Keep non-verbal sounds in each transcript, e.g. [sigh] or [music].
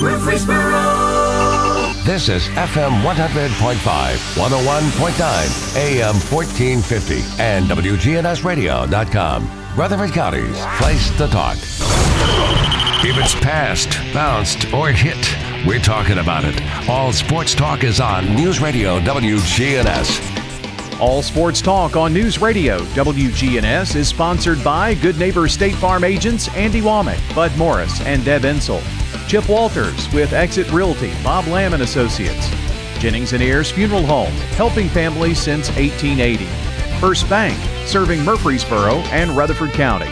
Murfreesboro. This is FM 100.5, 101.9, AM 1450, and WGNSradio.com. Rutherford County's place to talk. If it's passed, bounced, or hit, we're talking about it. All sports talk is on News Radio WGNS. All Sports Talk on News Radio WGNS is sponsored by Good Neighbor State Farm agents Andy Womack, Bud Morris, and Deb Insel. Chip Walters with Exit Realty, Bob Lamb and Associates. Jennings and Ayers Funeral Home, helping families since 1880. First Bank, serving Murfreesboro and Rutherford County.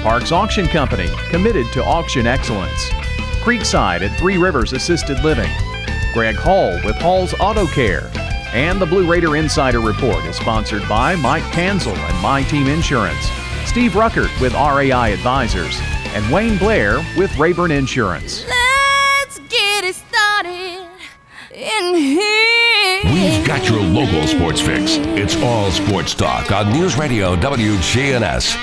Parks Auction Company, committed to auction excellence. Creekside at Three Rivers Assisted Living. Greg Hall with Hall's Auto Care. And the Blue Raider Insider Report is sponsored by Mike Kanzel and My Team Insurance, Steve Ruckert with RAI Advisors, and Wayne Blair with Rayburn Insurance. Let's get it started in here. We've got your local sports fix. It's all sports talk on News Radio WGNS.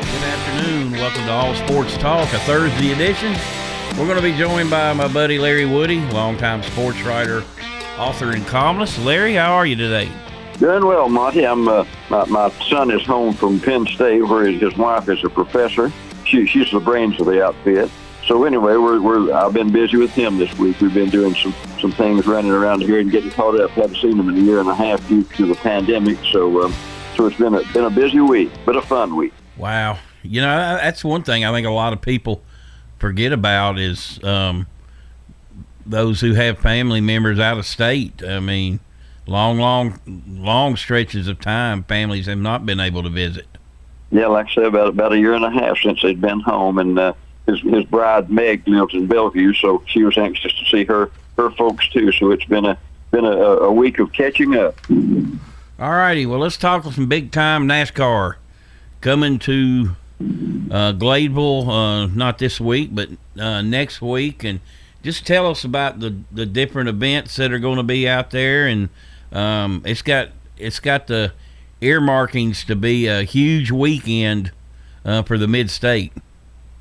Good afternoon. Welcome to All Sports Talk, a Thursday edition. We're going to be joined by my buddy Larry Woody, longtime sports writer, author, and columnist. Larry, how are you today? Doing well, Monty. I'm uh, my, my son is home from Penn State, where his, his wife is a professor. She, she's the brains of the outfit. So anyway, we're, we're I've been busy with him this week. We've been doing some some things running around here and getting caught up. Haven't seen him in a year and a half due to the pandemic. So um, so it's been a been a busy week, but a fun week. Wow. You know, that's one thing I think a lot of people forget about is um, those who have family members out of state. I mean, long, long, long stretches of time, families have not been able to visit. Yeah, like I said, about about a year and a half since they'd been home, and uh, his his bride Meg lives in Bellevue, so she was anxious to see her her folks too. So it's been a been a, a week of catching up. All righty. Well, let's talk some big time NASCAR coming to uh, Gladeville, uh, not this week, but uh, next week. And just tell us about the, the different events that are going to be out there. And um, it's got it's got the earmarkings to be a huge weekend uh, for the mid state.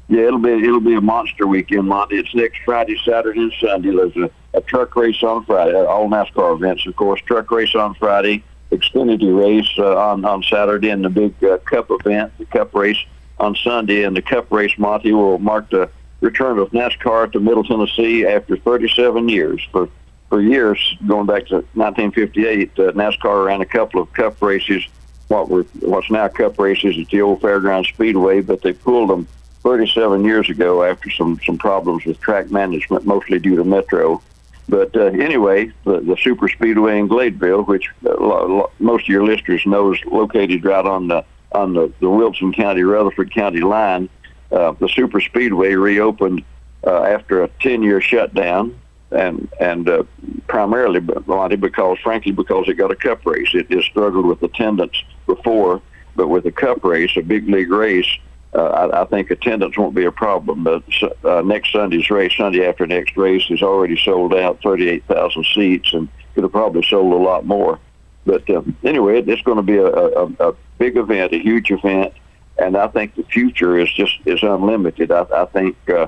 Yeah, it'll be it'll be a monster weekend, Monty. It's next Friday, Saturday, and Sunday. There's a, a truck race on Friday. All NASCAR events, of course. Truck race on Friday, Xfinity race uh, on on Saturday, and the big uh, Cup event, the Cup race on Sunday. And the Cup race, Monty, will mark the return of NASCAR to Middle Tennessee after 37 years. For for years, going back to 1958, uh, NASCAR ran a couple of Cup races, what were what's now Cup races at the old Fairground Speedway, but they pulled them 37 years ago after some some problems with track management, mostly due to Metro. But uh, anyway, the, the Super Speedway in Gladeville, which uh, lo, lo, most of your listeners know is located right on the on the, the Wilson County Rutherford County line, uh, the Super Speedway reopened uh, after a 10-year shutdown, and and uh, primarily, Monty, because frankly, because it got a Cup race. It, it struggled with attendance before, but with a Cup race, a big league race, uh, I, I think attendance won't be a problem. But uh, next Sunday's race, Sunday after next race, is already sold out, 38,000 seats, and could have probably sold a lot more. But uh, anyway, it's going to be a, a, a big event, a huge event, and I think the future is just is unlimited. I, I think uh,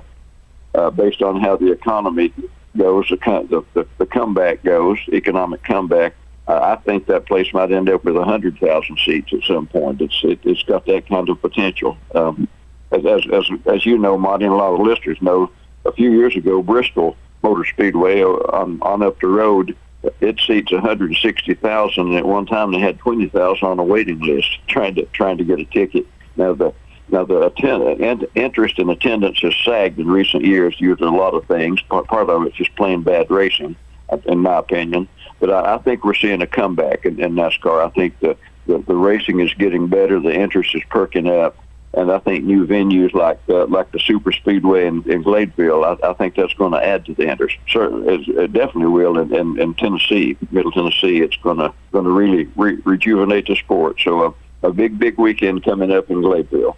uh, based on how the economy goes, the, the, the, comeback goes, economic comeback, uh, I think that place might end up with a hundred thousand seats at some point. It's it, it's got that kind of potential. Um, as, as as as you know, Monty, and a lot of listeners know, a few years ago, Bristol Motor Speedway on on up the road, it seats 160,000. At one time, they had 20,000 on a waiting list trying to trying to get a ticket. Now the now the attend, interest in attendance has sagged in recent years due to a lot of things. Part, part of it's just plain bad racing, in my opinion. But I, I think we're seeing a comeback in, in NASCAR. I think the, the the racing is getting better. The interest is perking up, and I think new venues like uh, like the Super Speedway in, in Gladeville, I, I think that's going to add to the interest. Certainly, it definitely will in, in, in Tennessee, Middle Tennessee. It's going to going to really re- rejuvenate the sport. So a, a big big weekend coming up in Gladeville.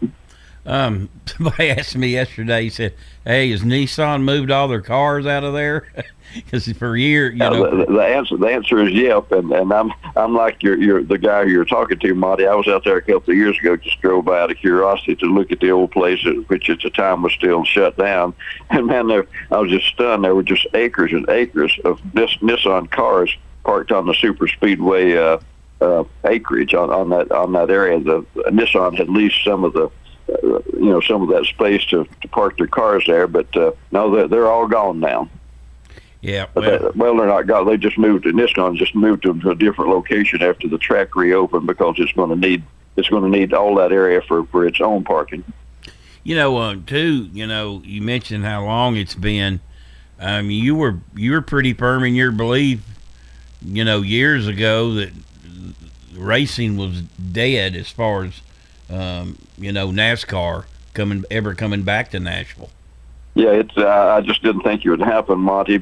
Um, [laughs] somebody asked me yesterday. He said, "Hey, has Nissan moved all their cars out of there?" [laughs] Because for a year, you know, the, the answer the answer is yep, and and I'm I'm like you're you're the guy you're talking to, Monty. I was out there a couple of years ago, just drove by out of curiosity to look at the old place, which at the time was still shut down. [laughs] And man, there I was just stunned. There were just acres and acres of Nis, Nissan cars parked on the super speedway uh, uh, acreage on, on that on that area. The Nissan had leased some of the uh, you know some of that space to, to park their cars there, but uh, no, they're, they're all gone now. yeah. Well, that, well, they're not gone. They just moved to Nissan. Just moved them to a different location after the track reopened because it's going to need it's going to need all that area for for its own parking. you know, uh, too. You know, you mentioned how long it's been. Um, you were you were pretty firm in your belief, you know, years ago that racing was dead as far as um, you know NASCAR coming ever coming back to Nashville. Yeah, it's. Uh, I just didn't think it would happen, Monty.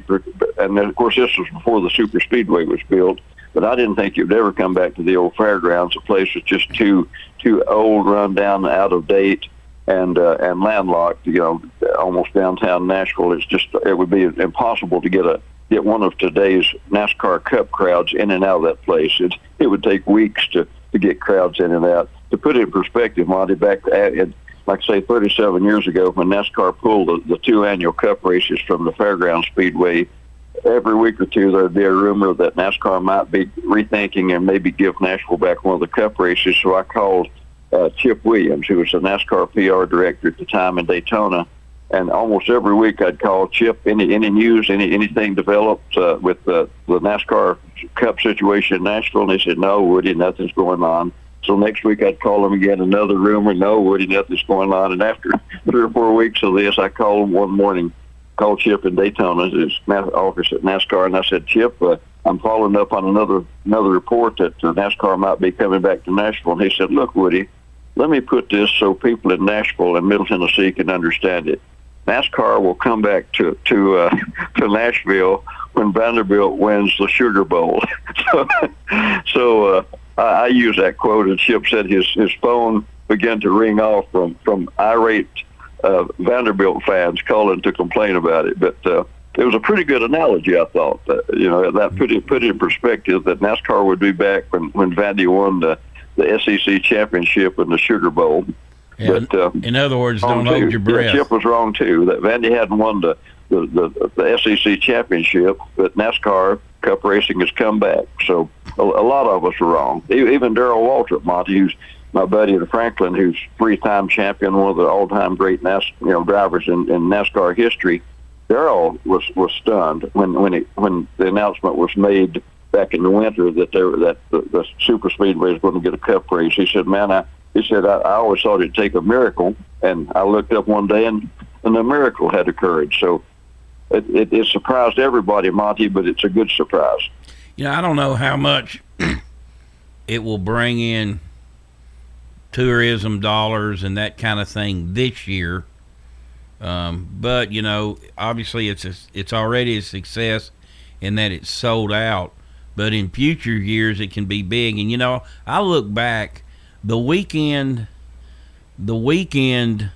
And then, of course, this was before the super speedway was built. But I didn't think it would ever come back to the old fairgrounds. The place was just too too old, run down, out of date, and uh, and landlocked. You know, almost downtown Nashville. It's just it would be impossible to get a get one of today's NASCAR Cup crowds in and out of that place. It it would take weeks to to get crowds in and out. To put it in perspective, Monty, back at, like say 37 years ago when NASCAR pulled the, the two annual Cup races from the Fairground Speedway, every week or two there'd be a rumor that NASCAR might be rethinking and maybe give Nashville back one of the Cup races. So I called uh, Chip Williams, who was the NASCAR PR director at the time in Daytona, and almost every week I'd call Chip. Any any news, any anything developed uh, with the the NASCAR Cup situation in Nashville? And he said, "No, Woody, nothing's going on." So next week I'd call him again, another rumor, no, Woody, nothing's going on. And after [laughs] three or four weeks of this, I called him one morning, called Chip in Daytona, his office at NASCAR, and I said, Chip, uh, I'm following up on another another report that uh, NASCAR might be coming back to Nashville. And he said, Look, Woody, let me put this so people in Nashville and Middle Tennessee can understand it. NASCAR will come back to to uh, [laughs] to Nashville when Vanderbilt wins the Sugar Bowl. [laughs] so, so uh, I, I use that quote, and Chip said his his phone began to ring off from from irate uh, Vanderbilt fans calling to complain about it. But uh, it was a pretty good analogy, I thought. Uh, you know, that put it put it in perspective that NASCAR would be back when when Vandy won the the SEC championship and the Sugar Bowl. And, But, uh, in other words, don't wrong, hold your Yeah. Chip was wrong too. That Vandy hadn't won the the, the the SEC championship, but NASCAR Cup racing has come back. So a, a lot of us are wrong. Even Darrell Waltrip, Monty, who's my buddy in Franklin, who's three-time champion, one of the all-time great NAS, you know drivers in, in NASCAR history. Darrell was was stunned when when it when the announcement was made back in the winter that they were, that the, the super speedway is going to get a cup race. He said, "Man, I." He said, I, I always thought it'd take a miracle, and I looked up one day and, and a miracle had occurred. So it, it, it surprised everybody, Monty, but it's a good surprise. You know, I don't know how much [clears throat] it will bring in tourism dollars and that kind of thing this year. Um, but you know, obviously it's a, it's already a success in that it's sold out. But in future years, it can be big. And you know, I look back the weekend, the weekend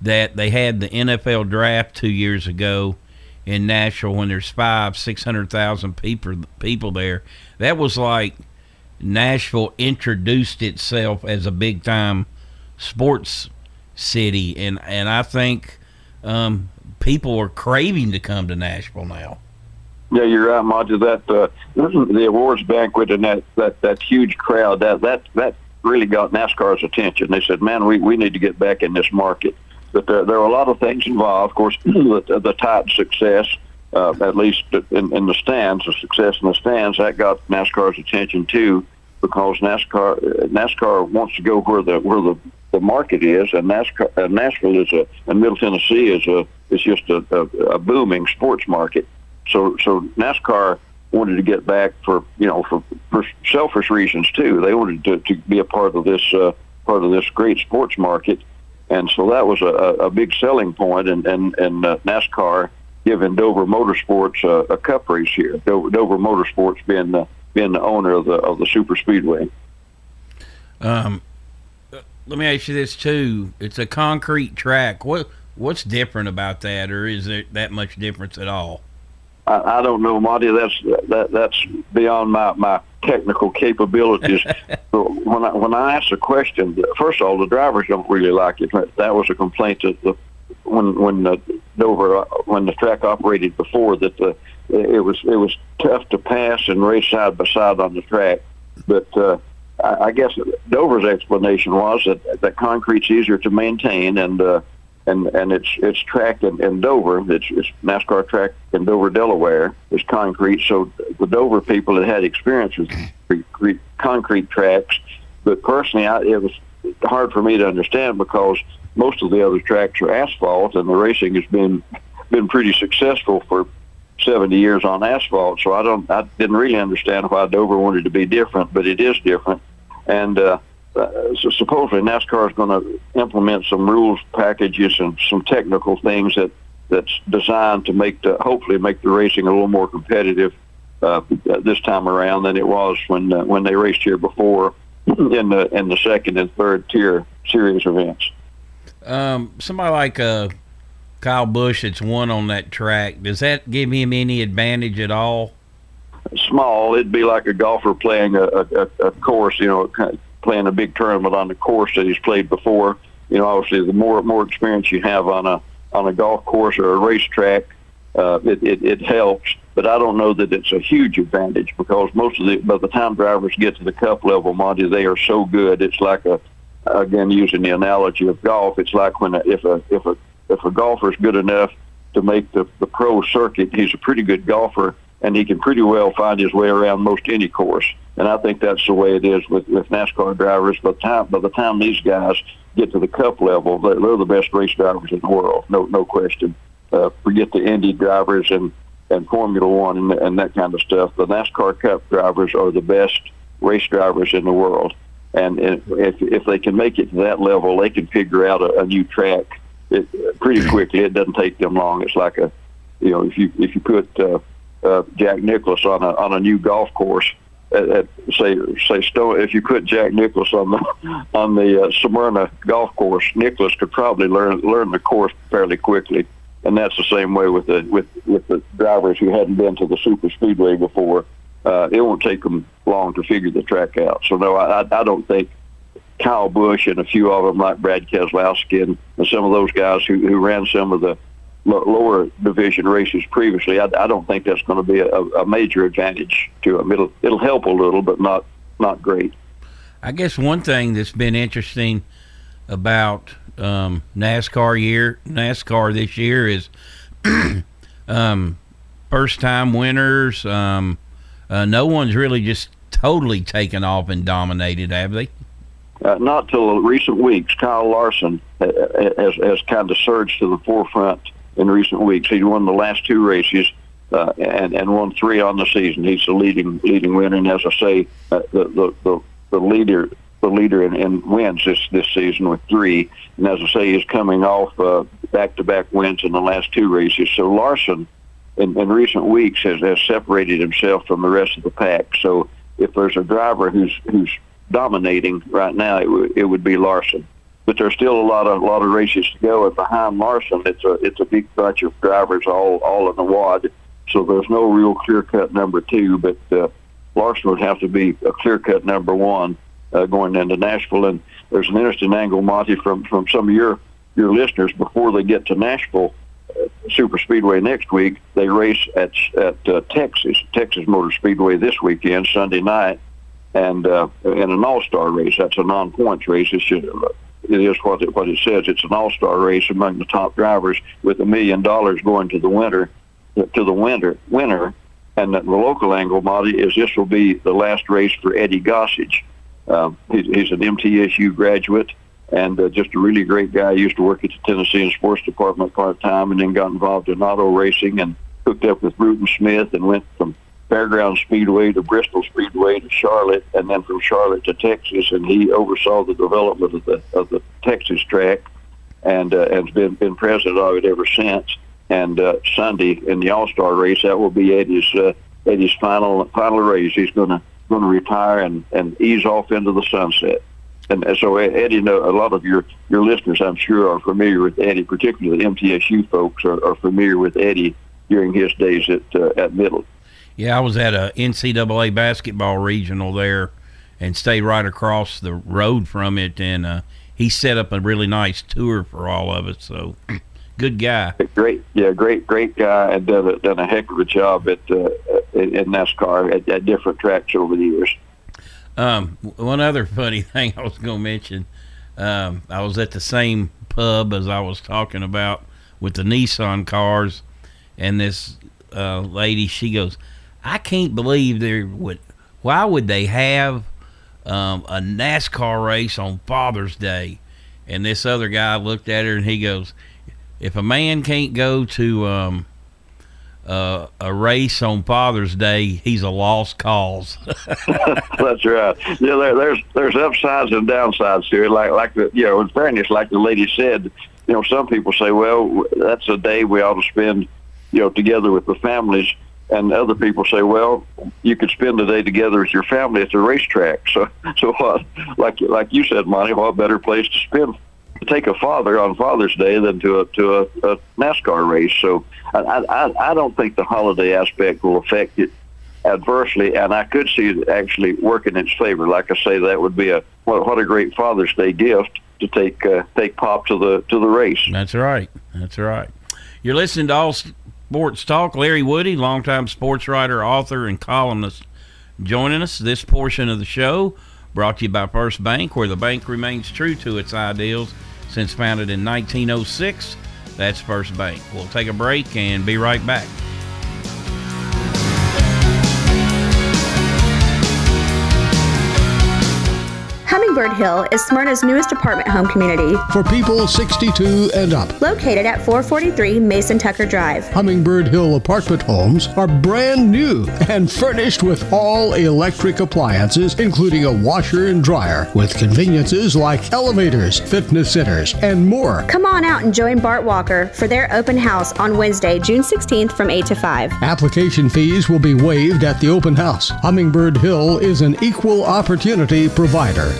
that they had the NFL draft two years ago in Nashville when there's five, six hundred thousand people people there. That was like Nashville introduced itself as a big time sports city, and and I think um, people are craving to come to Nashville now. Yeah, you're right, Monty. That uh, [clears throat] the awards banquet and that, that, that huge crowd that that that really got NASCAR's attention. They said, "Man, we, we need to get back in this market." But there, there are a lot of things involved. Of course, [clears throat] the, the tight success, uh, at least in, in the stands, the success in the stands, that got NASCAR's attention too, because NASCAR NASCAR wants to go where the where the, the market is, and NASCAR uh, Nashville is a and Middle Tennessee is a is just a, a, a booming sports market. So so NASCAR wanted to get back for you know for, for selfish reasons too. They wanted to, to be a part of this uh, part of this great sports market, and so that was a, a big selling point. And and and uh, NASCAR giving Dover Motorsports uh, a cup race here. Dover, Dover Motorsports being the being the owner of the of the super speedway. Um, let me ask you this too. It's a concrete track. What what's different about that, or is there that much difference at all? I, I don't know, Monty. That's that that's beyond my my technical capabilities. [laughs] when I when I ask a question, first of all, the drivers don't really like it. That was a complaint that the when when the Dover when the track operated before that the it was it was tough to pass and race side by side on the track. But uh, I, I guess Dover's explanation was that that concrete's easier to maintain and. Uh, and and it's it's track in, in Dover. It's, it's NASCAR track in Dover, Delaware. It's concrete. So the Dover people had had experience with concrete, concrete tracks, but personally, I, it was hard for me to understand because most of the other tracks are asphalt, and the racing has been been pretty successful for 70 years on asphalt. So I don't I didn't really understand why Dover wanted to be different, but it is different, and. uh uh, so supposedly NASCAR is going to implement some rules packages and some technical things that that's designed to make the hopefully make the racing a little more competitive uh, this time around than it was when uh, when they raced here before [clears throat] in the in the second and third tier series events. Um, somebody like uh, Kyle Busch that's won on that track. Does that give him any advantage at all? Small. It'd be like a golfer playing a, a, a course, you know, playing a big tournament on the course that he's played before. You know, obviously, the more more experience you have on a on a golf course or a racetrack, uh, it, it it helps. But I don't know that it's a huge advantage because most of the by the time drivers get to the cup level, Monty, they are so good. It's like a again using the analogy of golf. It's like when a, if a if a if a golfer is good enough to make the the pro circuit, he's a pretty good golfer and he can pretty well find his way around most any course. And I think that's the way it is with, with NASCAR drivers. By the time by the time these guys get to the Cup level, they're, the best race drivers in the world, no no question. Uh, forget the Indy drivers and and Formula One and, and that kind of stuff. The NASCAR Cup drivers are the best race drivers in the world. And if if they can make it to that level, they can figure out a, a new track it, pretty quickly. It doesn't take them long. It's like a, you know, if you if you put uh, uh, Jack Nicklaus on a on a new golf course. At, at say say Stone, if you put Jack Nicklaus on the [laughs] on the uh, Smyrna golf course, Nicklaus could probably learn learn the course fairly quickly. And that's the same way with the with with the drivers who hadn't been to the super speedway before. Uh, it won't take them long to figure the track out. So no, I I don't think Kyle Busch and a few of them like Brad Keselowski and some of those guys who who ran some of the lower division races previously, I, I don't think that's going to be a, a major advantage to them. It'll it'll help a little, but not not great. I guess one thing that's been interesting about um, NASCAR year NASCAR this year is [clears throat] um, first time winners. Um, uh, no one's really just totally taken off and dominated, have they? Uh, not till recent weeks. Kyle Larson has, has kind of surged to the forefront in recent weeks. He won the last two races uh, and and won three on the season. He's the leading leading winner, and as I say, uh, the, the the the leader the leader in, in wins this this season with three. And as I say, he's coming off uh, back-to-back wins in the last two races. So Larson, in, in recent weeks, has, has separated himself from the rest of the pack. So if there's a driver who's who's dominating right now, it, w- it would be Larson but there's still a lot of a lot of races to go. And behind Larson, it's a it's a big bunch of drivers all all in the wad. So there's no real clear cut number two, but uh, Larson would have to be a clear cut number one uh, going into Nashville. And there's an interesting angle, Monty, from from some of your your listeners before they get to Nashville. Uh, Super Speedway next week. They race at at uh, Texas Texas Motor Speedway this weekend, Sunday night, and uh, in an All Star race. That's a non points race. It's just is what it, what it says. It's an all-star race among the top drivers with a million dollars going to the winner, to the winner, winner. And the local angle, Monty, is this will be the last race for Eddie Gossage. Um, he's, he's an MTSU graduate and uh, just a really great guy. He used to work at the Tennessee Sports Department part-time and then got involved in auto racing and hooked up with Bruton Smith and went from Fairground Speedway to Bristol Speedway to Charlotte, and then from Charlotte to Texas. And he oversaw the development of the of the Texas track, and uh, has been been president of it ever since. And uh, Sunday in the All Star race, that will be Eddie's uh, Eddie's final final race. He's going to going to retire and and ease off into the sunset. and, so Eddie, know a lot of your your listeners, I'm sure, are familiar with Eddie, particularly the MTSU folks are, are familiar with Eddie during his days at uh, at Middle. Yeah, I was at a NCAA basketball regional there, and stayed right across the road from it, and uh, he set up a really nice tour for all of us. So, [clears throat] good guy. Great, yeah, great, great guy, and done a, done a heck of a job at uh, in NASCAR at, at different tracks over the years. Um, one other funny [laughs] thing I was going to mention, um, I was at the same pub as I was talking about with the Nissan cars, and this uh, lady, she goes, "I can't believe there would. Why would they have um, a NASCAR race on Father's Day?" And this other guy looked at her and he goes, "If a man can't go to um, uh, a race on Father's Day, he's a lost cause. [laughs] That's right. Yeah, there, there's there's upsides and downsides to it. Like like the you know, in fairness, like the lady said, you know, some people say, well, that's a day we ought to spend, you know, together with the families. And other people say, well, you could spend the day together with your family at the racetrack. So, so what? Like, like you said, Monty, what better place to spend to take a father on Father's Day than to a to a, a NASCAR race. So I, I I don't think the holiday aspect will affect it adversely, and I could see it actually work in its favor. Like I say, that would be a what, what a great Father's Day gift to take uh, take Pop to the to the race. That's right. That's right. You're listening to All Sports Talk. Larry Woody, longtime sports writer, author, and columnist, joining us. This portion of the show brought to you by First Bank, where the bank remains true to its ideals since founded in 1906. That's First Bank. We'll take a break and be right back. Hill is Smyrna's newest apartment home community. For people 62 and up. Located at 443 Mason Tucker Drive. Hummingbird Hill apartment homes are brand new and furnished with all electric appliances, including a washer and dryer, with conveniences like elevators, fitness centers, and more. Come on out and join Bart Walker for their open house on Wednesday, June 16th from 8 to 5. Application fees will be waived at the open house. Hummingbird Hill is an equal opportunity provider.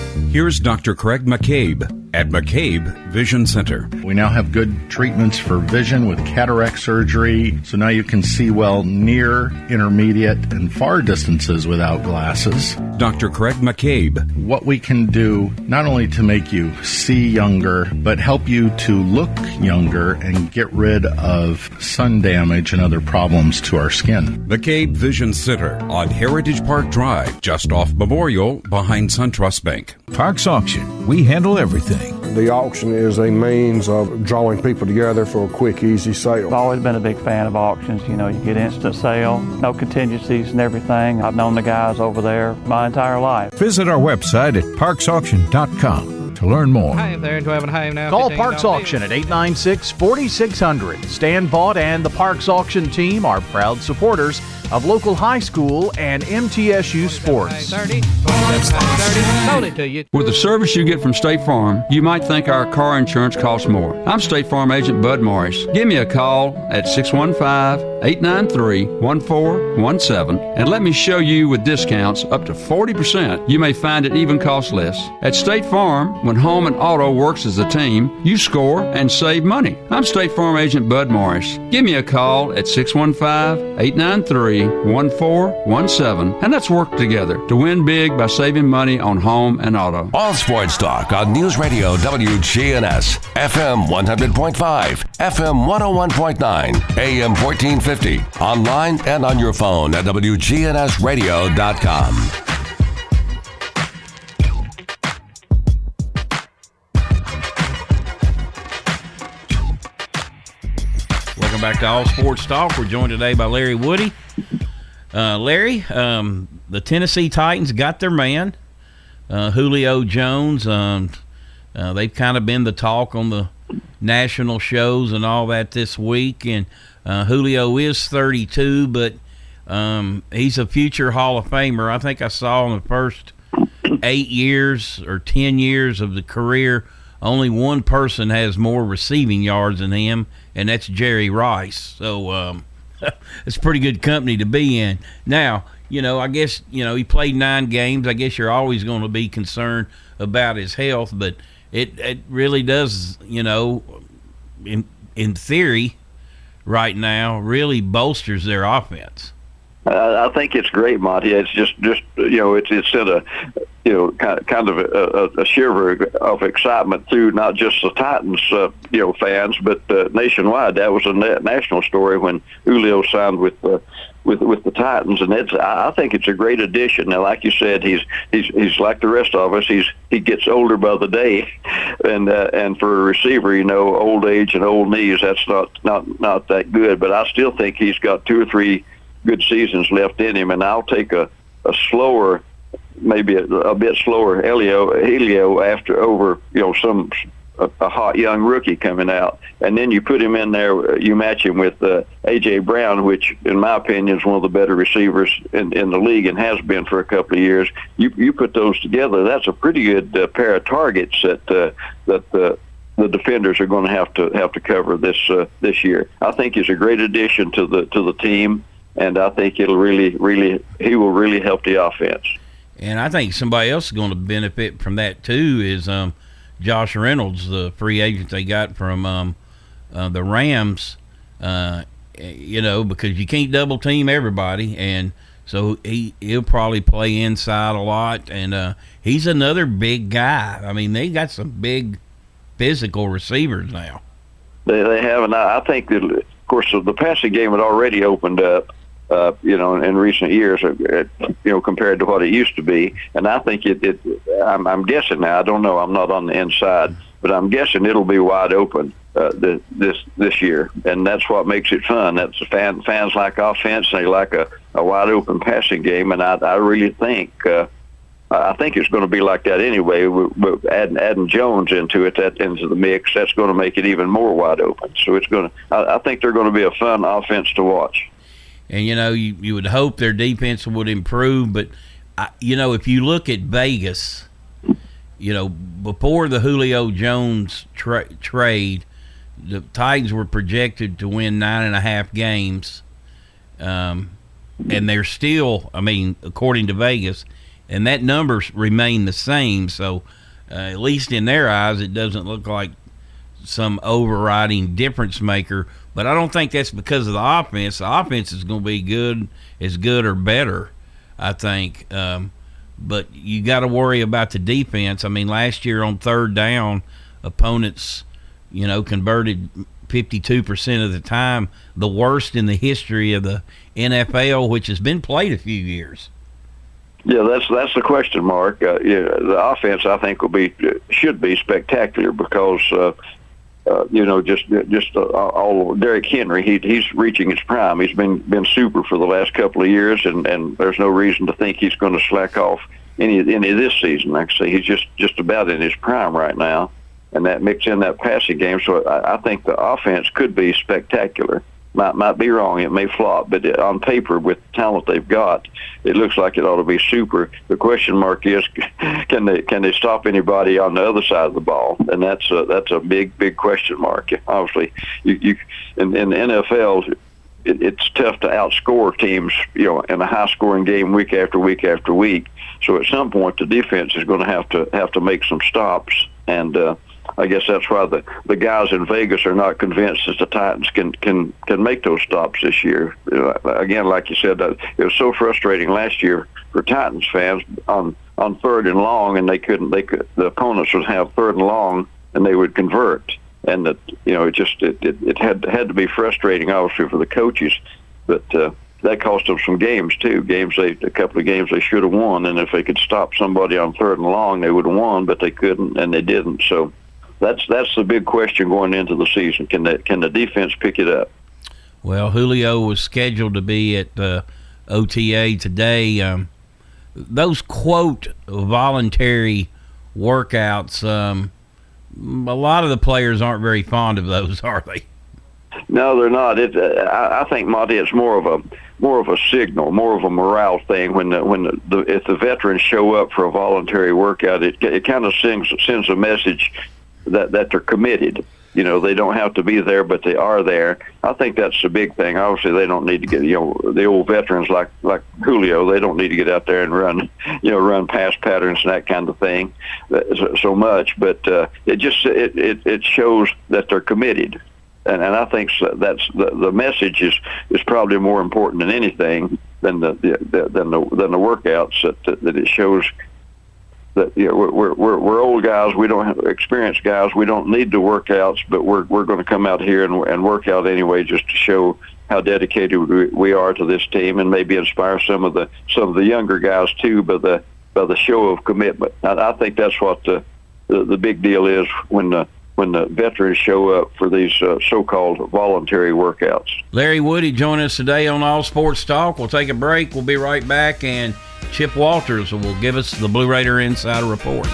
Here's Dr. Craig McCabe at McCabe Vision Center. We now have good treatments for vision with cataract surgery, so now you can see well near, intermediate, and far distances without glasses. Dr. Craig McCabe. What we can do not only to make you see younger, but help you to look younger and get rid of sun damage and other problems to our skin. McCabe Vision Center on Heritage Park Drive, just off Memorial behind SunTrust Bank. Parks Auction. We handle everything. The auction is a means of drawing people together for a quick, easy sale. I've always been a big fan of auctions. You know, you get instant sale, no contingencies and everything. I've known the guys over there my entire life. Visit our website at parksauction.com to learn more. Hi there, do I have a home now? Call Parks Auction at 896 4600. Stan Vaught and the Parks Auction team are proud supporters of local high school and MTSU sports. With the service you get from State Farm, you might think our car insurance costs more. I'm State Farm agent Bud Morris. Give me a call at 615 893 1417 and let me show you with discounts up to 40%. You may find it even costs less. At State Farm, when home and auto works as a team, you score and save money. I'm State Farm agent Bud Morris. Give me a call at 615 893 1417 and let's work together to win big by saving money on home and auto. All Sports Talk on News Radio WGNS, FM 100.5, FM 101.9, AM 1450, online and on your phone at WGNSradio.com. back to All Sports Talk. We're joined today by Larry Woody. Uh, Larry, um, the Tennessee Titans got their man, uh, Julio Jones. Um, uh, they've kind of been the talk on the national shows and all that this week. And uh, Julio is 32, but um, he's a future Hall of Famer. I think I saw in the first eight years or 10 years of the career, only one person has more receiving yards than him, and that's Jerry Rice. So um, [laughs] it's pretty good company to be in. Now, you know, I guess you know he played nine games. I guess you're always going to be concerned about his health, but it it really does, you know, in in theory, right now, really bolsters their offense. I think it's great, Monty. It's just, just you know, it's it's in a, you know, kind of, kind of a, a, shiver of excitement through not just the Titans, uh, you know, fans, but uh, nationwide. That was a national story when Julio signed with uh, with with the Titans, and it's I think it's a great addition. Now, like you said, he's he's he's like the rest of us. He's he gets older by the day, [laughs] and uh, and for a receiver, you know, old age and old knees, that's not not not that good. But I still think he's got two or three good seasons left in him, and I'll take a a slower maybe a, a bit slower Julio Julio after over you know some a, a hot young rookie coming out, and then you put him in there. You match him with uh, AJ Brown, which, in my opinion, is one of the better receivers in, in the league and has been for a couple of years. You you put those together, that's a pretty good uh, pair of targets that uh, that the uh, the defenders are going to have to have to cover this uh, this year. I think he's a great addition to the to the team, and I think it'll really really he will really help the offense. And I think somebody else is going to benefit from that too. Is um, Josh Reynolds, the free agent they got from um, uh, the Rams, uh, you know, because you can't double team everybody, and so he he'll probably play inside a lot, and uh, he's another big guy. I mean, they got some big physical receivers now. They they have, and I think that of course the passing game had already opened up uh, you know, in recent years, uh, you know, compared to what it used to be. And I think it, it I'm, I'm guessing now, I don't know, I'm not on the inside, but I'm guessing it'll be wide open uh, the, this this year, and that's what makes it fun. That's fan, fans like offense; they like a, a wide open passing game, and I, I really think uh, I think it's going to be like that anyway. But adding, adding Jones into it, that into the mix, that's going to make it even more wide open. So it's going to. I think they're going to be a fun offense to watch and you know you, you would hope their defense would improve but I, you know if you look at vegas you know before the julio jones tra- trade the titans were projected to win nine and a half games um, and they're still i mean according to vegas and that numbers remain the same. So uh, at least in their eyes it doesn't look like some overriding difference maker but I don't think that's because of the offense. The offense is going to be good, as good or better, I think. Um, but you got to worry about the defense. I mean, last year on third down, opponents, you know, converted 52% of the time, the worst in the history of the NFL, which has been played a few years. Yeah, that's that's the question mark. Uh, yeah, the offense I think will be should be spectacular because uh, uh, you know, just just uh, all Derrick Henry. He he's reaching his prime. He's been been super for the last couple of years, and and there's no reason to think he's going to slack off any any of this season. Like I say, he's just just about in his prime right now, and that mix in that passing game. So I, I think the offense could be spectacular might might be wrong. It may flop, but on paper, with the talent they've got, it looks like it ought to be super. The question mark is, [laughs] can they can they stop anybody on the other side of the ball? And that's a, that's a big big question mark. Obviously, you, you in, in the NFL. It, it's tough to outscore teams, you know, in a high-scoring game week after week after week. So at some point, the defense is going to have to have to make some stops, and uh, I guess that's why the the guys in Vegas are not convinced that the Titans can can can make those stops this year. again, like you said, uh, it was so frustrating last year for Titans fans on on third and long, and they couldn't. They could the opponents would have third and long, and they would convert, and that you know it just it it, it had had to be frustrating, obviously, for the coaches, but. Uh, that cost them some games too. Games they a couple of games they should have won, and if they could stop somebody on third and long, they would have won, but they couldn't, and they didn't. So that's that's the big question going into the season. Can the can the defense pick it up? Well, Julio was scheduled to be at the OTA today. Um, those quote voluntary workouts. Um, a lot of the players aren't very fond of those, [laughs] are they? No, they're not. It, uh, I, I think Monty, it's more of a more of a signal, more of a morale thing. When the, when the, the if the veterans show up for a voluntary workout, it it kind of sends sends a message that that they're committed. you know they don't have to be there, but they are there. I think that's the big thing. Obviously, they don't need to get you know the old veterans like like Julio. They don't need to get out there and run [laughs] you know run pass patterns and that kind of thing so, so much. But uh, it just it, it it shows that they're committed. And, and I think that's the, the message is, is probably more important than anything than the, the than the than the workouts that, that it shows that you know, we're, we're we're old guys. We don't have experienced guys. We don't need the workouts, but we're we're going to come out here and and work out anyway, just to show how dedicated we are to this team, and maybe inspire some of the some of the younger guys too by the by the show of commitment. I, I think that's what the, the the big deal is when the when the veterans show up for these uh, so-called voluntary workouts. Larry Woody join us today on All Sports Talk. We'll take a break. We'll be right back and Chip Walters will give us the Blue Raider Insider Report.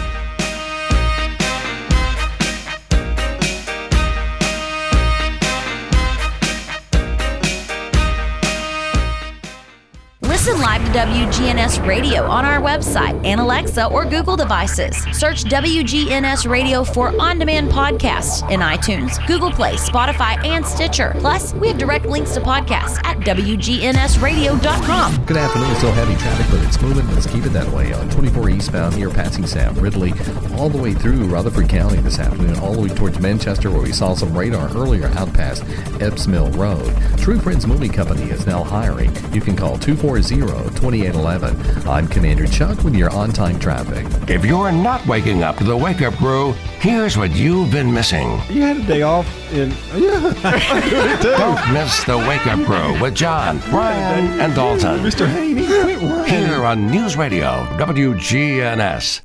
WGNS Radio on our website and Alexa or Google devices. Search WGNS Radio for on demand podcasts in iTunes, Google Play, Spotify, and Stitcher. Plus, we have direct links to podcasts at WGNSradio.com. Good afternoon. Still heavy traffic, but it's moving. Let's keep it that way on 24 eastbound near Passing Sam Ridley, all the way through Rutherford County this afternoon, all the way towards Manchester, where we saw some radar earlier out past Epps Mill Road. True Friends Movie Company is now hiring. You can call 240 2811. I'm Commander Chuck with your on time traffic. If you're not waking up to the wake up crew, here's what you've been missing. You had a day off in. Yeah. [laughs] Don't miss the wake up crew with John, Brian, and Dalton. Mr. Haney, quit Here on News Radio, WGNS.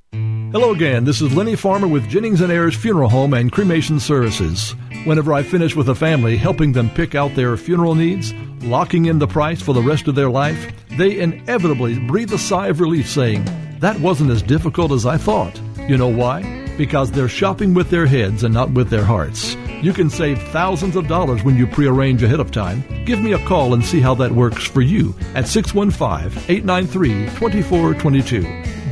Hello again. This is Lenny Farmer with Jennings and Ayers Funeral Home and Cremation Services. Whenever I finish with a family, helping them pick out their funeral needs, locking in the price for the rest of their life, they inevitably breathe a sigh of relief saying, That wasn't as difficult as I thought. You know why? Because they're shopping with their heads and not with their hearts. You can save thousands of dollars when you prearrange ahead of time. Give me a call and see how that works for you at 615 893 2422.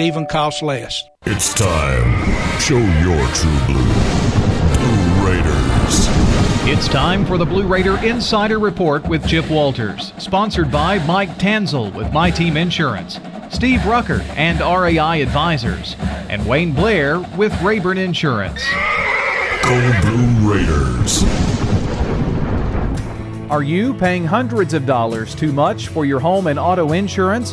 even costs less. It's time. Show your true blue. Blue Raiders. It's time for the Blue Raider Insider Report with Chip Walters, sponsored by Mike Tanzel with My Team Insurance, Steve Rucker and RAI Advisors, and Wayne Blair with Rayburn Insurance. Go Blue Raiders. Are you paying hundreds of dollars too much for your home and auto insurance?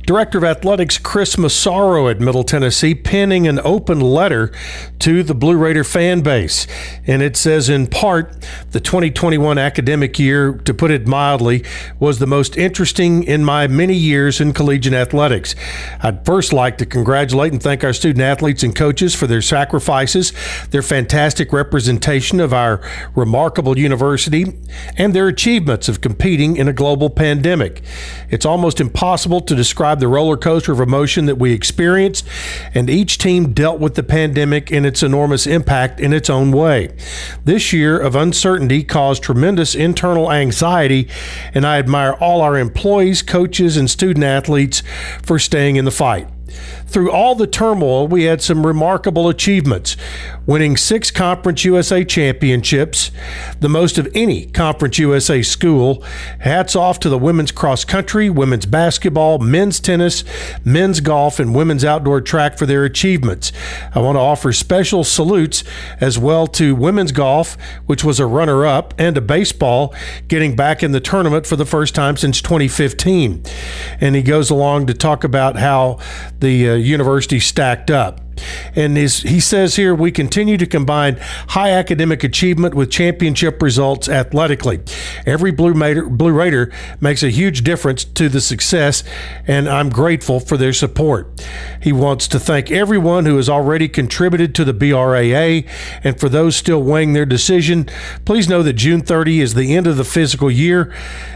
Director of Athletics Chris Massaro at Middle Tennessee penning an open letter to the Blue Raider fan base. And it says, in part, the 2021 academic year, to put it mildly, was the most interesting in my many years in collegiate athletics. I'd first like to congratulate and thank our student athletes and coaches for their sacrifices, their fantastic representation of our remarkable university, and their achievements of competing in a global pandemic. It's almost impossible to describe the roller coaster of emotion that we experienced, and each team dealt with the pandemic and its enormous impact in its own way. This year of uncertainty caused tremendous internal anxiety, and I admire all our employees, coaches, and student athletes for staying in the fight. Through all the turmoil, we had some remarkable achievements, winning six Conference USA championships, the most of any Conference USA school. Hats off to the women's cross country, women's basketball, men's tennis, men's golf, and women's outdoor track for their achievements. I want to offer special salutes as well to women's golf, which was a runner up, and to baseball, getting back in the tournament for the first time since 2015. And he goes along to talk about how the uh, university stacked up. And his, he says here, we continue to combine high academic achievement with championship results athletically. Every Blue Raider, Blue Raider makes a huge difference to the success, and I'm grateful for their support. He wants to thank everyone who has already contributed to the BRAA, and for those still weighing their decision, please know that June 30 is the end of the physical year,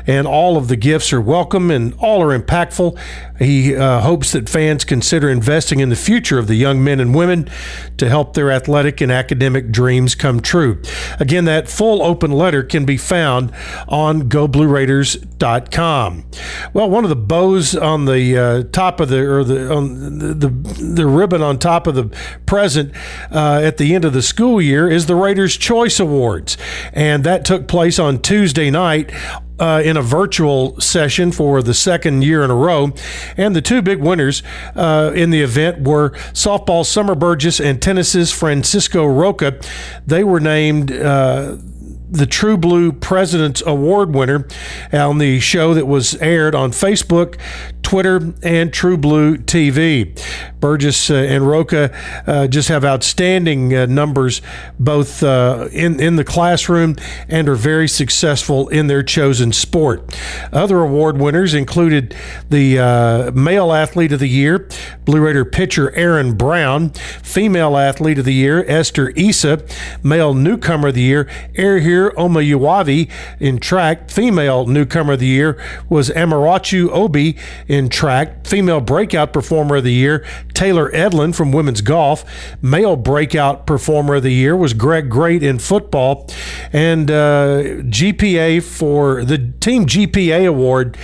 and all of the gifts are welcome and all are impactful. He uh, hopes that fans consider investing in the future of the young men and women to help their athletic and academic dreams come true. Again, that full open letter can be found on goblueraiders.com. Well, one of the bows on the uh, top of the or the on the, the, the ribbon on top of the present uh, at the end of the school year is the Raiders Choice Awards, and that took place on Tuesday night uh, in a virtual session for the second year in a row. And the two big winners uh, in the event were softball Summer Burgess and tennis's Francisco Roca. They were named. Uh, the True Blue President's Award winner on the show that was aired on Facebook, Twitter, and True Blue TV. Burgess uh, and Roca uh, just have outstanding uh, numbers both uh, in, in the classroom and are very successful in their chosen sport. Other award winners included the uh, Male Athlete of the Year, Blue Raider pitcher Aaron Brown, Female Athlete of the Year, Esther Issa, Male Newcomer of the Year, Erhir Omayuavi in track, Female Newcomer of the Year was Amarachu Obi in track, Female Breakout Performer of the Year, Taylor Edlin from women's golf. Male breakout performer of the year was Greg Great in football. And uh, GPA for the Team GPA award.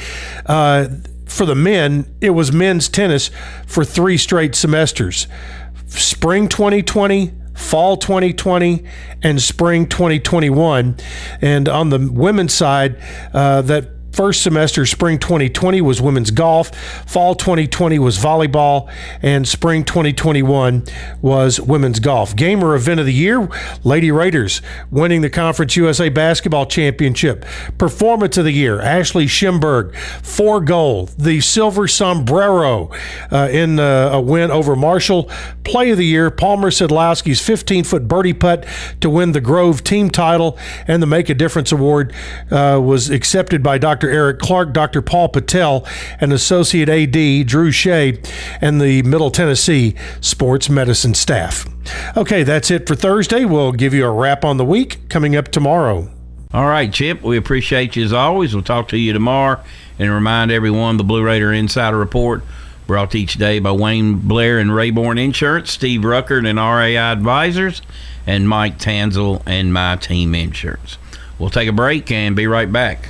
Uh, for the men, it was men's tennis for three straight semesters. Spring 2020, fall 2020 and spring 2021 and on the women's side uh, that First semester, spring 2020 was women's golf, fall 2020 was volleyball, and spring 2021 was women's golf. Gamer event of the year, Lady Raiders winning the Conference USA Basketball Championship. Performance of the year, Ashley Schimberg, four gold. The Silver Sombrero uh, in uh, a win over Marshall. Play of the year, Palmer Sedlowski's 15 foot birdie putt to win the Grove team title, and the Make a Difference Award uh, was accepted by Dr. Dr. Eric Clark, Dr. Paul Patel, and Associate AD Drew Shea, and the Middle Tennessee sports medicine staff. Okay, that's it for Thursday. We'll give you a wrap on the week coming up tomorrow. All right, Chip, we appreciate you as always. We'll talk to you tomorrow and remind everyone the Blue Raider Insider Report brought each day by Wayne Blair and Rayborn Insurance, Steve Ruckert and RAI Advisors, and Mike Tanzel and My Team Insurance. We'll take a break and be right back.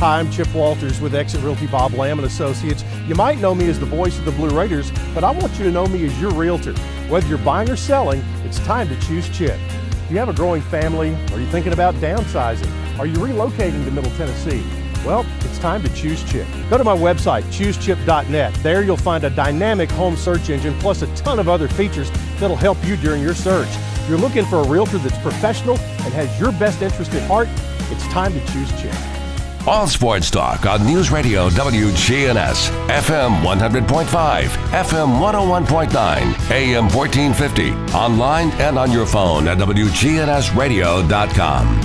Hi, I'm Chip Walters with Exit Realty Bob Lamb and Associates. You might know me as the voice of the Blue Raiders, but I want you to know me as your realtor. Whether you're buying or selling, it's time to choose Chip. Do you have a growing family? Are you thinking about downsizing? Are you relocating to Middle Tennessee? Well, it's time to choose Chip. Go to my website, choosechip.net. There you'll find a dynamic home search engine plus a ton of other features that'll help you during your search. If you're looking for a realtor that's professional and has your best interest at heart, it's time to choose Chip. All sports talk on News Radio WGNS, FM 100.5, FM 101.9, AM 1450, online and on your phone at WGNSradio.com.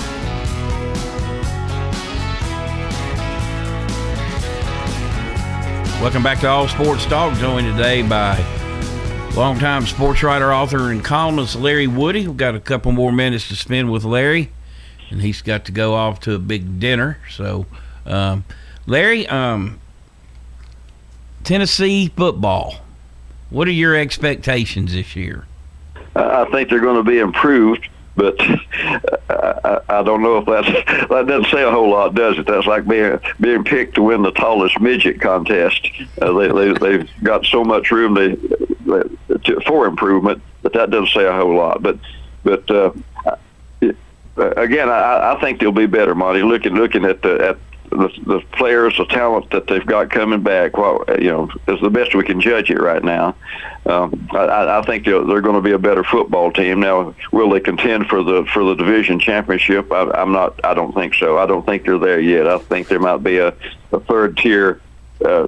Welcome back to All Sports Talk, joined today by longtime sports writer, author, and columnist Larry Woody. We've got a couple more minutes to spend with Larry, and he's got to go off to a big dinner. So, um, Larry, um, Tennessee football, what are your expectations this year? I think they're going to be improved, but [laughs] I, I don't know if that's that doesn't say a whole lot, does it? That's like being being picked to win the tallest midget contest. Uh, they, they they've got so much room they, to, for improvement but that doesn't say a whole lot. But but uh, again, I, I think they'll be better, Monty. Looking looking at the at the, the players, the talent that they've got coming back, well, you know, is the best we can judge it right now. Um, I, I think they're, they're going to be a better football team. Now, will they contend for the for the division championship? I, I'm not. I don't think so. I don't think they're there yet. I think there might be a, a third tier. Uh,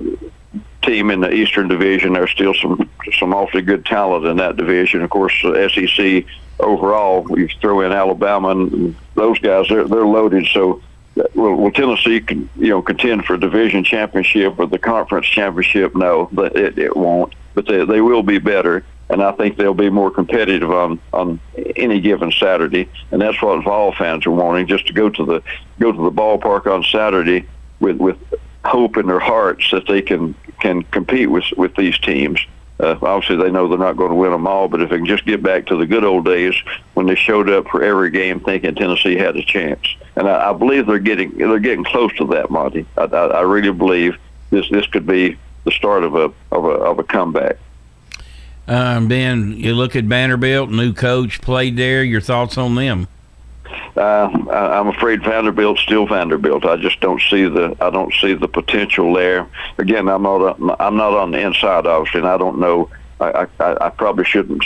team in the Eastern Division. There's still some some awfully good talent in that division. Of course, the SEC overall, you throw in Alabama and those guys, they're they're loaded. So will, will Tennessee can, you know contend for a division championship or the conference championship? No, it, it won't. But they they will be better, and I think they'll be more competitive on on any given Saturday. And that's what Vol fans are wanting, just to go to the go to the ballpark on Saturday with with hope in their hearts that they can can compete with with these teams. Uh, obviously, they know they're not going to win them all, but if they can just get back to the good old days when they showed up for every game thinking Tennessee had a chance, and I, I believe they're getting they're getting close to that, Monty. I, I, I really believe this this could be the start of a of a of a comeback. Um, ben, you look at Vanderbilt, new coach played there. Your thoughts on them? Uh, I'm afraid Vanderbilt's still Vanderbilt. I just don't see the I don't see the potential there. Again, I'm not a, I'm not on the inside, obviously, and I don't know. I, I, I probably shouldn't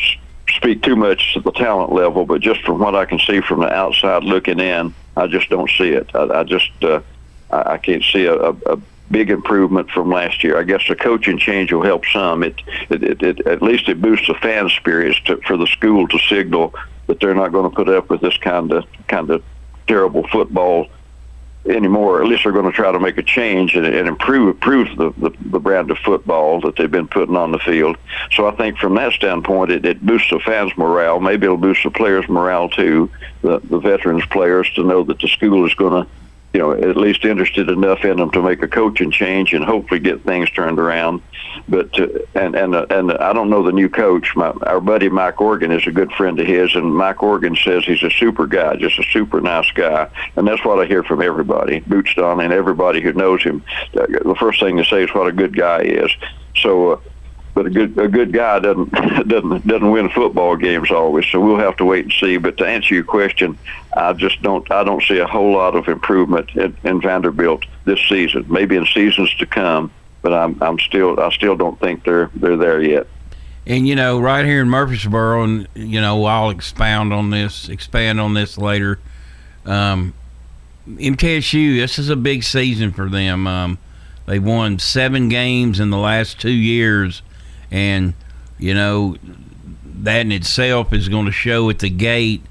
speak too much to the talent level, but just from what I can see from the outside looking in, I just don't see it. I, I just uh, I, I can't see a, a, a big improvement from last year. I guess the coaching change will help some. It, it, it, it at least it boosts the fan spirits to, for the school to signal that they're not going to put up with this kind of kind of terrible football anymore. At least they're going to try to make a change and, and improve improve the, the the brand of football that they've been putting on the field. So I think from that standpoint, it, it boosts the fans' morale. Maybe it'll boost the players' morale too, the the veterans players to know that the school is going to you know, at least interested enough in them to make a coaching change and hopefully get things turned around. But uh, and and uh, and I don't know the new coach. My, our buddy Mike Organ is a good friend of his, and Mike Organ says he's a super guy, just a super nice guy, and that's what I hear from everybody, Boots Don, and everybody who knows him. The first thing they say is what a good guy is. So. Uh, but a good a good guy doesn't [laughs] doesn't doesn't win football games always. So we'll have to wait and see. But to answer your question, I just don't I don't see a whole lot of improvement in, in Vanderbilt this season. Maybe in seasons to come, but I'm I'm still I still don't think they're they're there yet. And you know, right here in Murfreesboro, and you know, I'll expound on this, expand on this later. Um, MTSU, this is a big season for them. Um, they won seven games in the last two years, and you know that in itself is going to show at the gate.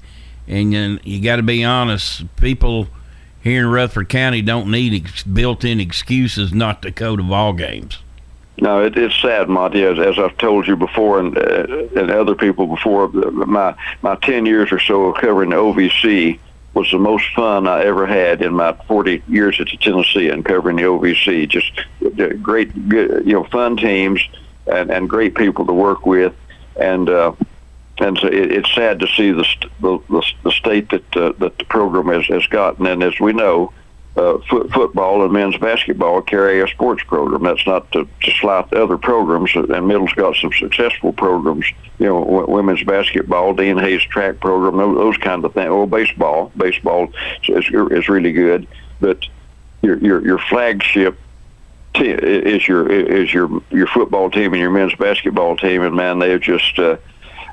And you, you got to be honest, people here in Rutherford County don't need ex- built-in excuses not to go to ball games. No, it, it's sad, Monty. As, as I've told you before, and uh, and other people before, my my ten years or so of covering the OVC was the most fun I ever had in my 40 years at the Tennessean and covering the OVC. Just uh, great, you know, fun teams and, and great people to work with, and uh, and so it, it's sad to see the the, the state that uh, that the program has, has gotten. And as we know, uh, foot, football and men's basketball carry a sports program. That's not to, to slight the other programs. And Middle's got some successful programs. You know, women's basketball, Dean Hayes track program, those, those kind of things. Or baseball. Baseball is, is really good. But your your, your flagship is your is your your football team and your men's basketball team, and man, they're just uh,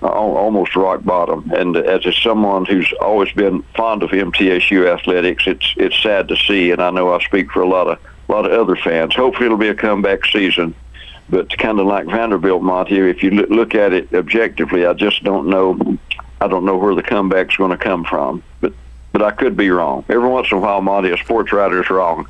almost rock bottom. And as someone who's always been fond of MTSU athletics, it's it's sad to see, and I know I speak for a lot of a lot of other fans. Hopefully, it'll be a comeback season. But kind of like Vanderbilt, Monty, if you look- look at it objectively, I just don't know. I don't know where the comeback's going to come from. But but I could be wrong. Every once in a while, Monty, a sports writer is wrong.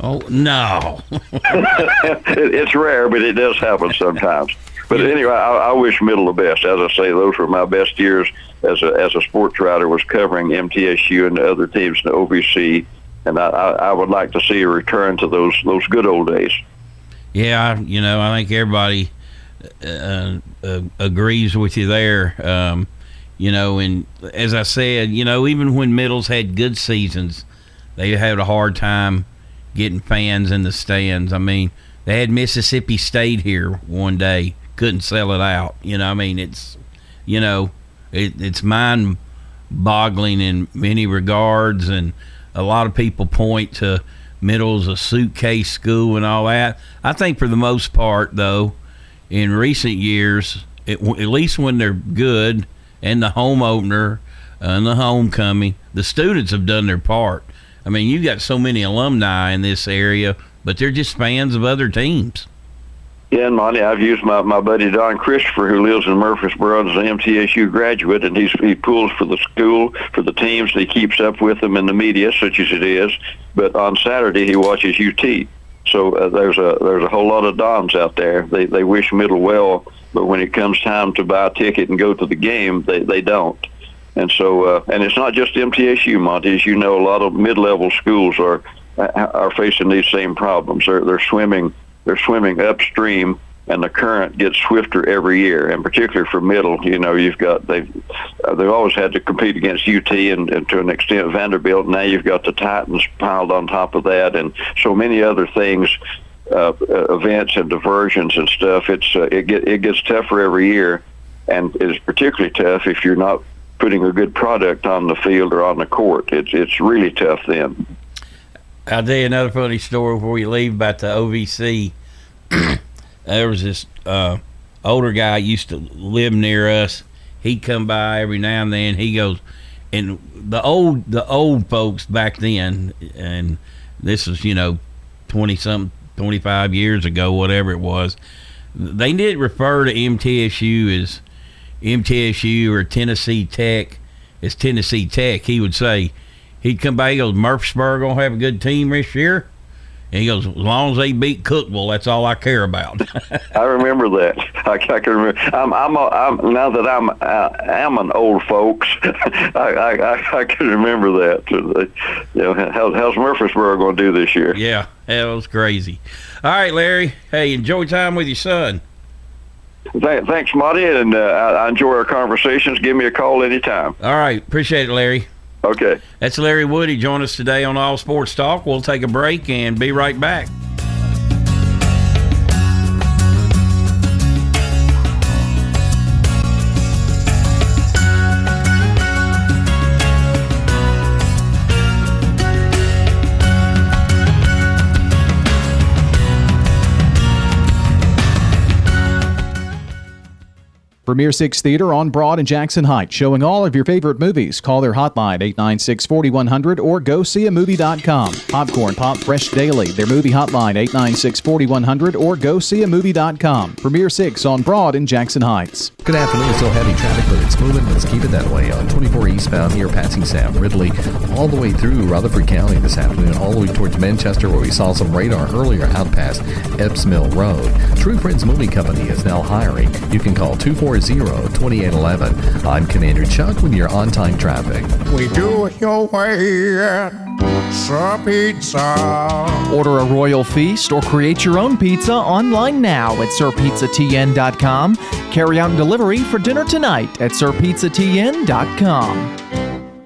Oh no, [laughs] it's rare, but it does happen sometimes. But anyway, I, I wish Middle the best. As I say, those were my best years as a as a sports writer. Was covering MTSU and the other teams in the OVC, and I, I, I would like to see a return to those those good old days. Yeah, you know, I think everybody uh, uh, agrees with you there. Um, you know, and as I said, you know, even when Middles had good seasons, they had a hard time getting fans in the stands. I mean, they had Mississippi State here one day, couldn't sell it out. You know, I mean, it's, you know, it, it's mind boggling in many regards, and a lot of people point to Middle's a suitcase school and all that. I think for the most part, though, in recent years, it, at least when they're good and the home opener uh, and the homecoming, the students have done their part. I mean, you've got so many alumni in this area, but they're just fans of other teams. Yeah, and Monty, I've used my, my buddy Don Christopher, who lives in Murfreesboro is an MTSU graduate, and he's he pulls for the school, for the teams. He keeps up with them in the media, such as it is. But on Saturday, he watches UT. So uh, there's a there's a whole lot of Dons out there. They they wish Middle well, but when it comes time to buy a ticket and go to the game, they they don't. And so, uh, and it's not just MTSU, Monty. As you know, a lot of mid-level schools are are facing these same problems. They're they're swimming they're swimming upstream, and the current gets swifter every year. And particularly for middle, you know, you've got they've uh, they've always had to compete against UT and, and to an extent Vanderbilt. Now you've got the Titans piled on top of that, and so many other things. Uh, events and diversions and stuff. It's uh, it get it gets tougher every year, and it's particularly tough if you're not putting a good product on the field or on the court. It's it's really tough then. I'll tell you another funny story before we leave about the OVC. [clears throat] there was this uh, older guy used to live near us. He'd come by every now and then. He goes, and the old the old folks back then, and this was you know twenty something, twenty five years ago, whatever it was. They didn't refer to MTSU as MTSU or Tennessee Tech it's Tennessee Tech. He would say, he'd come by, he goes, Murfreesboro going to have a good team this year? And he goes, as long as they beat Cookeville, that's all I care about. [laughs] I remember that. I, I can remember. I'm, I'm, a, I'm now that I'm, uh, I'm an old folks. [laughs] I, I, I can remember that. You know, how, how's Murfreesboro going to do this year? yeah, that was crazy. All right, Larry. Hey, enjoy time with your son. Th- thanks, Monty, and uh, I, I enjoy our conversations. Give me a call anytime. All right, appreciate it, Larry. Okay. That's Larry Woody. Join us today on All Sports Talk. We'll take a break and be right back. Premier Six Theater on Broad and Jackson Heights, showing all of your favorite movies. Call their hotline 896 4100 or go see a movie.com. Popcorn Pop Fresh Daily, their movie hotline 896 4100 or go see a movie.com. Premier Six on Broad and Jackson Heights. Good afternoon. Still heavy traffic, but it's moving. Let's keep it that way. On 24 eastbound near passing Sam Ridley, all the way through Rutherford County this afternoon, all the way towards Manchester, where we saw some radar earlier out past Epps Mill Road. True Friends Movie Company is now hiring. You can call 240-2811. I'm Commander Chuck with your on-time traffic. We do it your way at Sir Pizza. Order a royal feast or create your own pizza online now at sirpizzatn.com. Carry out and delivery for dinner tonight at sirpizzatn.com.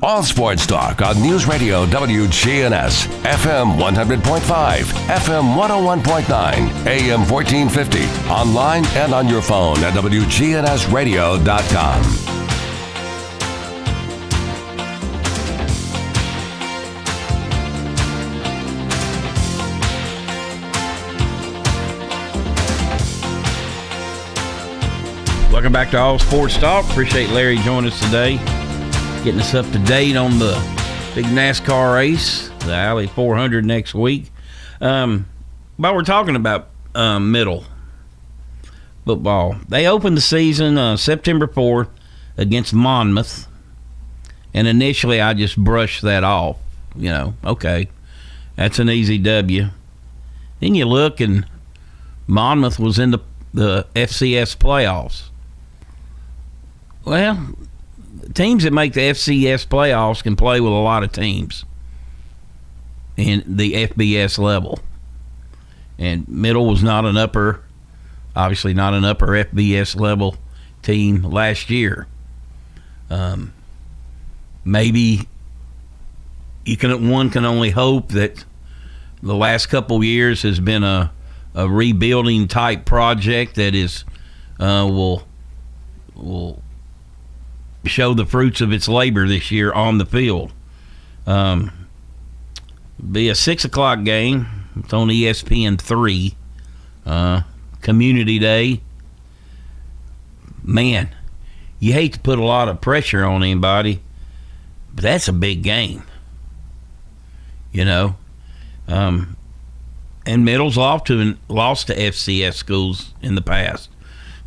All sports talk on News Radio WGNS, FM 100.5, FM 101.9, AM 1450, online and on your phone at WGNSradio.com. Welcome back to All Sports Talk. Appreciate Larry joining us today, getting us up to date on the big NASCAR race, the Ally 400 next week. Um, while we're talking about um, middle football, they opened the season uh, September 4th against Monmouth, and initially I just brushed that off. You know, okay, that's an easy W. Then you look, and Monmouth was in the the FCS playoffs. Well, teams that make the FCS playoffs can play with a lot of teams in the FBS level. And Middle was not an upper, obviously not an upper FBS level team last year. Um, maybe you can one can only hope that the last couple years has been a, a rebuilding type project that is uh, will will show the fruits of its labor this year on the field. Um, be a six o'clock game. It's on ESPN three. Uh, Community Day. Man, you hate to put a lot of pressure on anybody, but that's a big game. You know, um, and Middle's lost to lost to FCS schools in the past.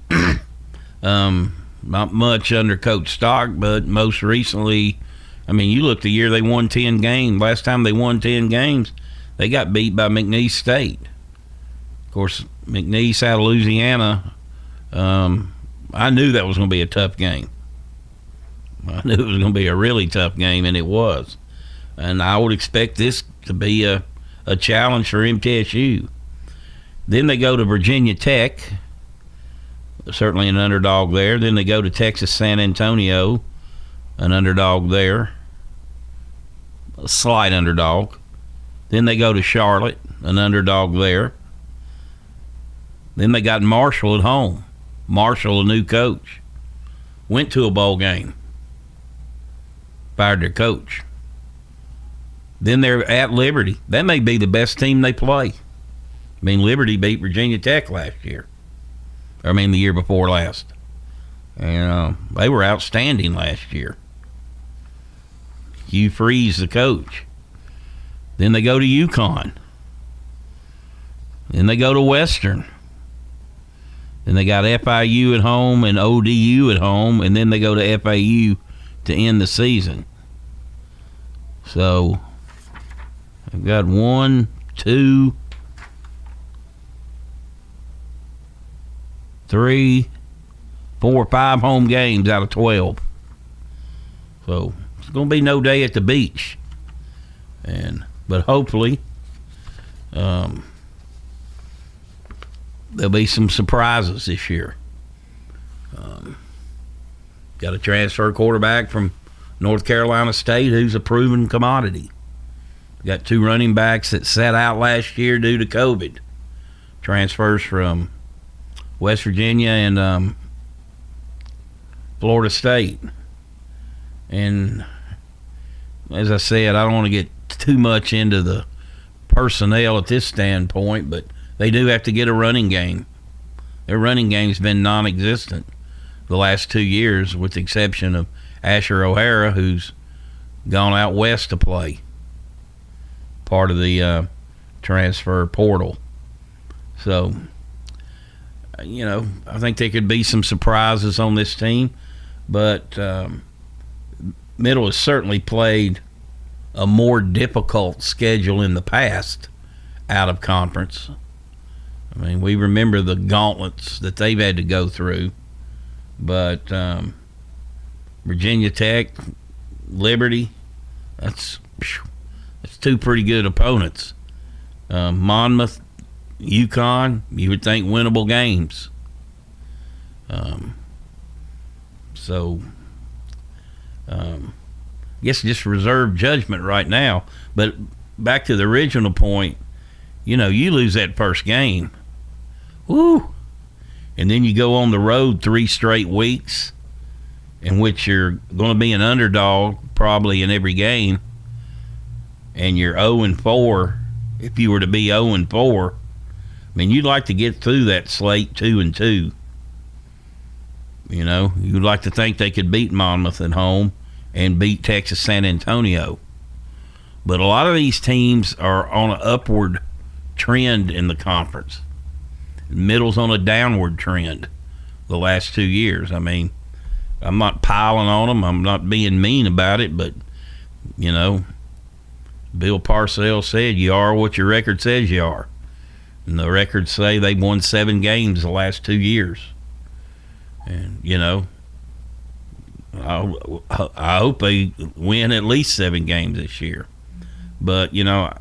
[clears throat] um, not much under Coach Stock, but most recently, I mean, you look the year they won 10 games. Last time they won 10 games, they got beat by McNeese State. Of course, McNeese out of Louisiana, um, I knew that was going to be a tough game. I [laughs] knew it was going to be a really tough game, and it was. And I would expect this to be a, a challenge for MTSU. Then they go to Virginia Tech, certainly an underdog there. Then they go to Texas San Antonio, an underdog there, a slight underdog. Then they go to Charlotte, an underdog there. Then they got Marshall at home. Marshall, a new coach, went to a bowl game, fired their coach. Then they're at Liberty. That may be the best team they play. I mean, Liberty beat Virginia Tech last year. I mean, the year before last. And uh, they were outstanding last year. Hugh Freeze, the coach. Then they go to UConn. Then they go to Western. Then they got FIU at home and ODU at home, and then they go to FAU to end the season. So I've got one, two, three, four, five home games out of 12. So it's going to be no day at the beach. And but hopefully um, there'll be some surprises this year. Um, got a transfer quarterback from North Carolina State who's a proven commodity. Got two running backs that sat out last year due to COVID. Transfers from West Virginia and um, Florida State. And as I said, I don't want to get too much into the personnel at this standpoint, but they do have to get a running game. Their running game's been non existent the last two years, with the exception of Asher O'Hara, who's gone out west to play, part of the uh, transfer portal. So you know, I think there could be some surprises on this team, but um, Middle has certainly played a more difficult schedule in the past out of conference. I mean, we remember the gauntlets that they've had to go through, but um, Virginia Tech, Liberty, that's that's two pretty good opponents. Um, Monmouth, UConn, you would think winnable games. Um, so, um, I guess just reserve judgment right now. But back to the original point, you know, you lose that first game, woo, and then you go on the road three straight weeks, in which you're going to be an underdog probably in every game, and you're 0 and 4. If you were to be 0 and 4, I mean, you'd like to get through that slate two and two. You know, you'd like to think they could beat Monmouth at home and beat Texas San Antonio. But a lot of these teams are on an upward trend in the conference. Middle's on a downward trend the last two years. I mean, I'm not piling on them. I'm not being mean about it, but you know, Bill Parcells said you are what your record says you are. And the records say they've won seven games the last two years. And, you know, I, I hope they win at least seven games this year. But, you know,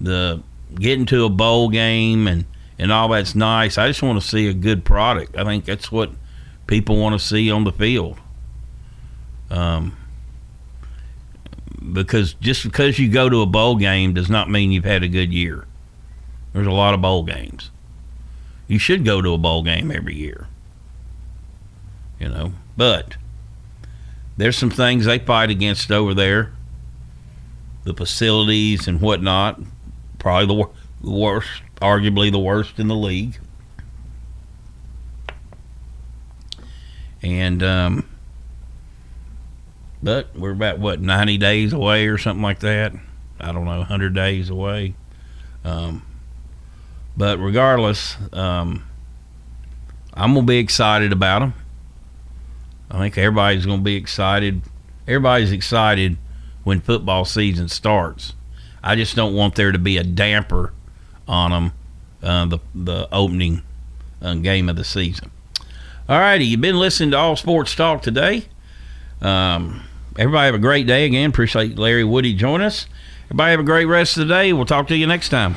the getting to a bowl game and, and all that's nice. I just want to see a good product. I think that's what people want to see on the field. Um, because just because you go to a bowl game does not mean you've had a good year. There's a lot of bowl games. You should go to a bowl game every year. You know, but there's some things they fight against over there. The facilities and whatnot, probably the, wor- the worst, arguably the worst in the league. And um, but we're about what 90 days away or something like that. I don't know, 100 days away. Um, but regardless, um, I'm gonna be excited about them. I think everybody's gonna be excited. Everybody's excited when football season starts. I just don't want there to be a damper on them uh, the the opening uh, game of the season. All righty, you've been listening to All Sports Talk today. Um, everybody have a great day again. Appreciate Larry Woody joining us. Everybody have a great rest of the day. We'll talk to you next time.